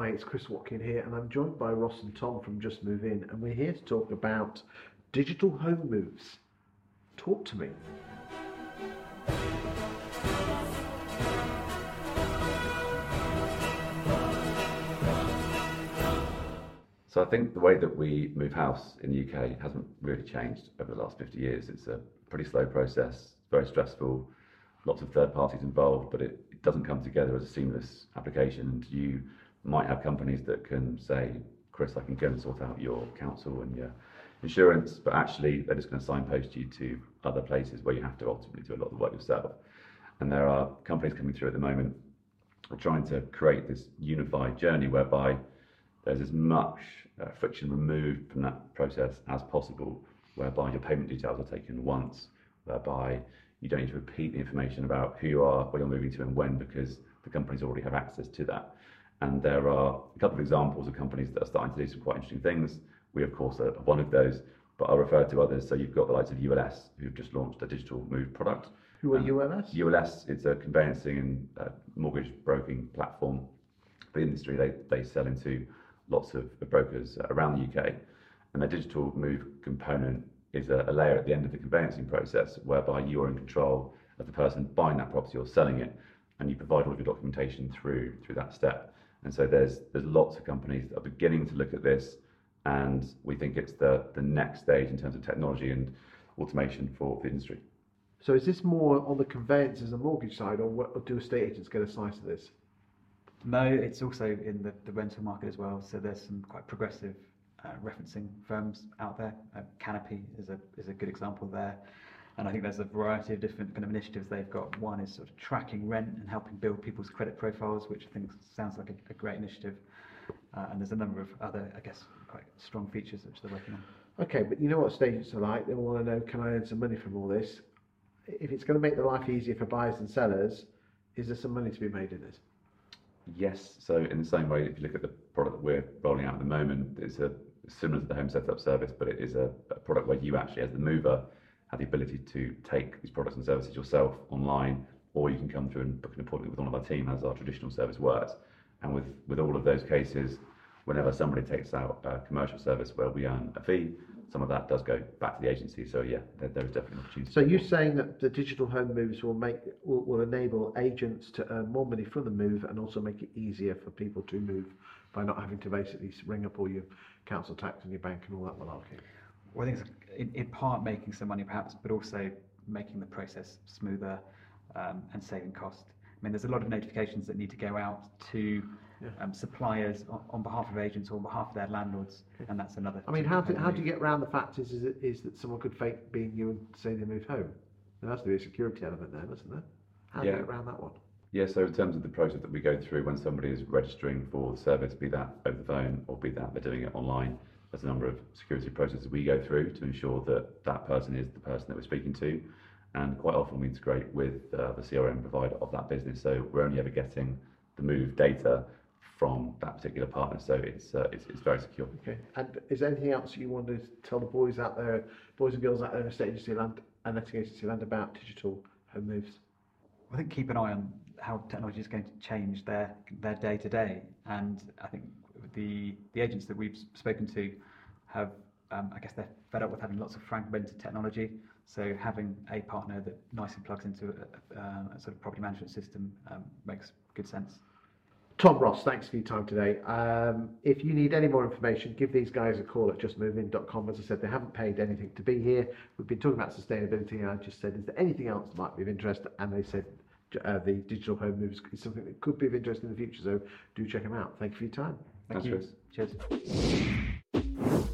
Hi, it's Chris Watkin here, and I'm joined by Ross and Tom from Just Move In, and we're here to talk about digital home moves. Talk to me. So I think the way that we move house in the UK hasn't really changed over the last 50 years. It's a pretty slow process, very stressful, lots of third parties involved, but it, it doesn't come together as a seamless application. And you might have companies that can say, Chris, I can go and sort out your council and your insurance, but actually they're just going to signpost you to other places where you have to ultimately do a lot of the work yourself. And there are companies coming through at the moment trying to create this unified journey whereby there's as much uh, friction removed from that process as possible, whereby your payment details are taken once, whereby you don't need to repeat the information about who you are, where you're moving to, and when, because the companies already have access to that. And there are a couple of examples of companies that are starting to do some quite interesting things. We, of course, are one of those, but I'll refer to others. So you've got the likes of ULS, who've just launched a digital move product. Who are Um, ULS? ULS, it's a conveyancing and uh, mortgage broking platform for the industry. They, they sell into lots of brokers around the UK. And the digital move component is a, a layer at the end of the conveyancing process whereby you are in control of the person buying that property or selling it, and you provide all of your documentation through through that step. And so there's there's lots of companies that are beginning to look at this, and we think it's the the next stage in terms of technology and automation for the industry. So is this more on the conveyances and mortgage side, or, what, or do estate agents get a slice of this? No, it's also in the, the rental market as well. So there's some quite progressive uh, referencing firms out there. Uh, Canopy is a is a good example there. And I think there's a variety of different kind of initiatives they've got. One is sort of tracking rent and helping build people's credit profiles, which I think sounds like a, a great initiative. Uh, and there's a number of other, I guess, quite strong features which they're working on. Okay, but you know what estate agents are like? They want to know, can I earn some money from all this? If it's going to make the life easier for buyers and sellers, is there some money to be made in this? Yes. So in the same way, if you look at the product that we're rolling out at the moment, it's a similar to the home setup service, but it is a, a product where you actually, as the mover, have the ability to take these products and services yourself online, or you can come through and book an appointment with one of our team, as our traditional service works. And with with all of those cases, whenever somebody takes out a commercial service where we earn a fee, some of that does go back to the agency. So yeah, there, there is definitely an opportunity. So you're saying that the digital home moves will make will, will enable agents to earn more money from the move and also make it easier for people to move by not having to basically ring up all your council tax and your bank and all that malarkey. Well, I think it's in, in part making some money perhaps, but also making the process smoother um, and saving cost. I mean, there's a lot of notifications that need to go out to Yeah. um, suppliers on, on behalf of agents or on behalf of their landlords, and that's another. I mean, how do, how do you get around the fact is, is, it- is that someone could fake being you and say they moved home? There has to be a security element there, doesn't there? How do you Yeah. get around that one? Yeah, so in terms of the process that we go through when somebody is registering for the service, be that over the phone or be that they're doing it online, there's a number of security processes we go through to ensure that that person is the person that we're speaking to. And quite often we integrate with uh, the CRM provider of that business. So we're only ever getting the move data from that particular partner. So it's, uh, it's, it's very secure. Okay. And is there anything else you want to tell the boys out there, boys and girls out there in estate agency land and letting agency land about digital home moves? I think keep an eye on how technology is going to change their their day to day, and I think the the agents that we've spoken to have, um, I guess they're fed up with having lots of fragmented technology. So having a partner that nicely plugs into a, a, a sort of property management system um, makes good sense. Tom Ross, thanks for your time today. Um, if you need any more information, give these guys a call at justmovein.com. As I said, they haven't paid anything to be here. We've been talking about sustainability, and I just said, is there anything else that might be of interest? And they said uh, the digital home moves is something that could be of interest in the future. So do check them out. Thank you for your time. Thank Thanks, you. Chris. Cheers.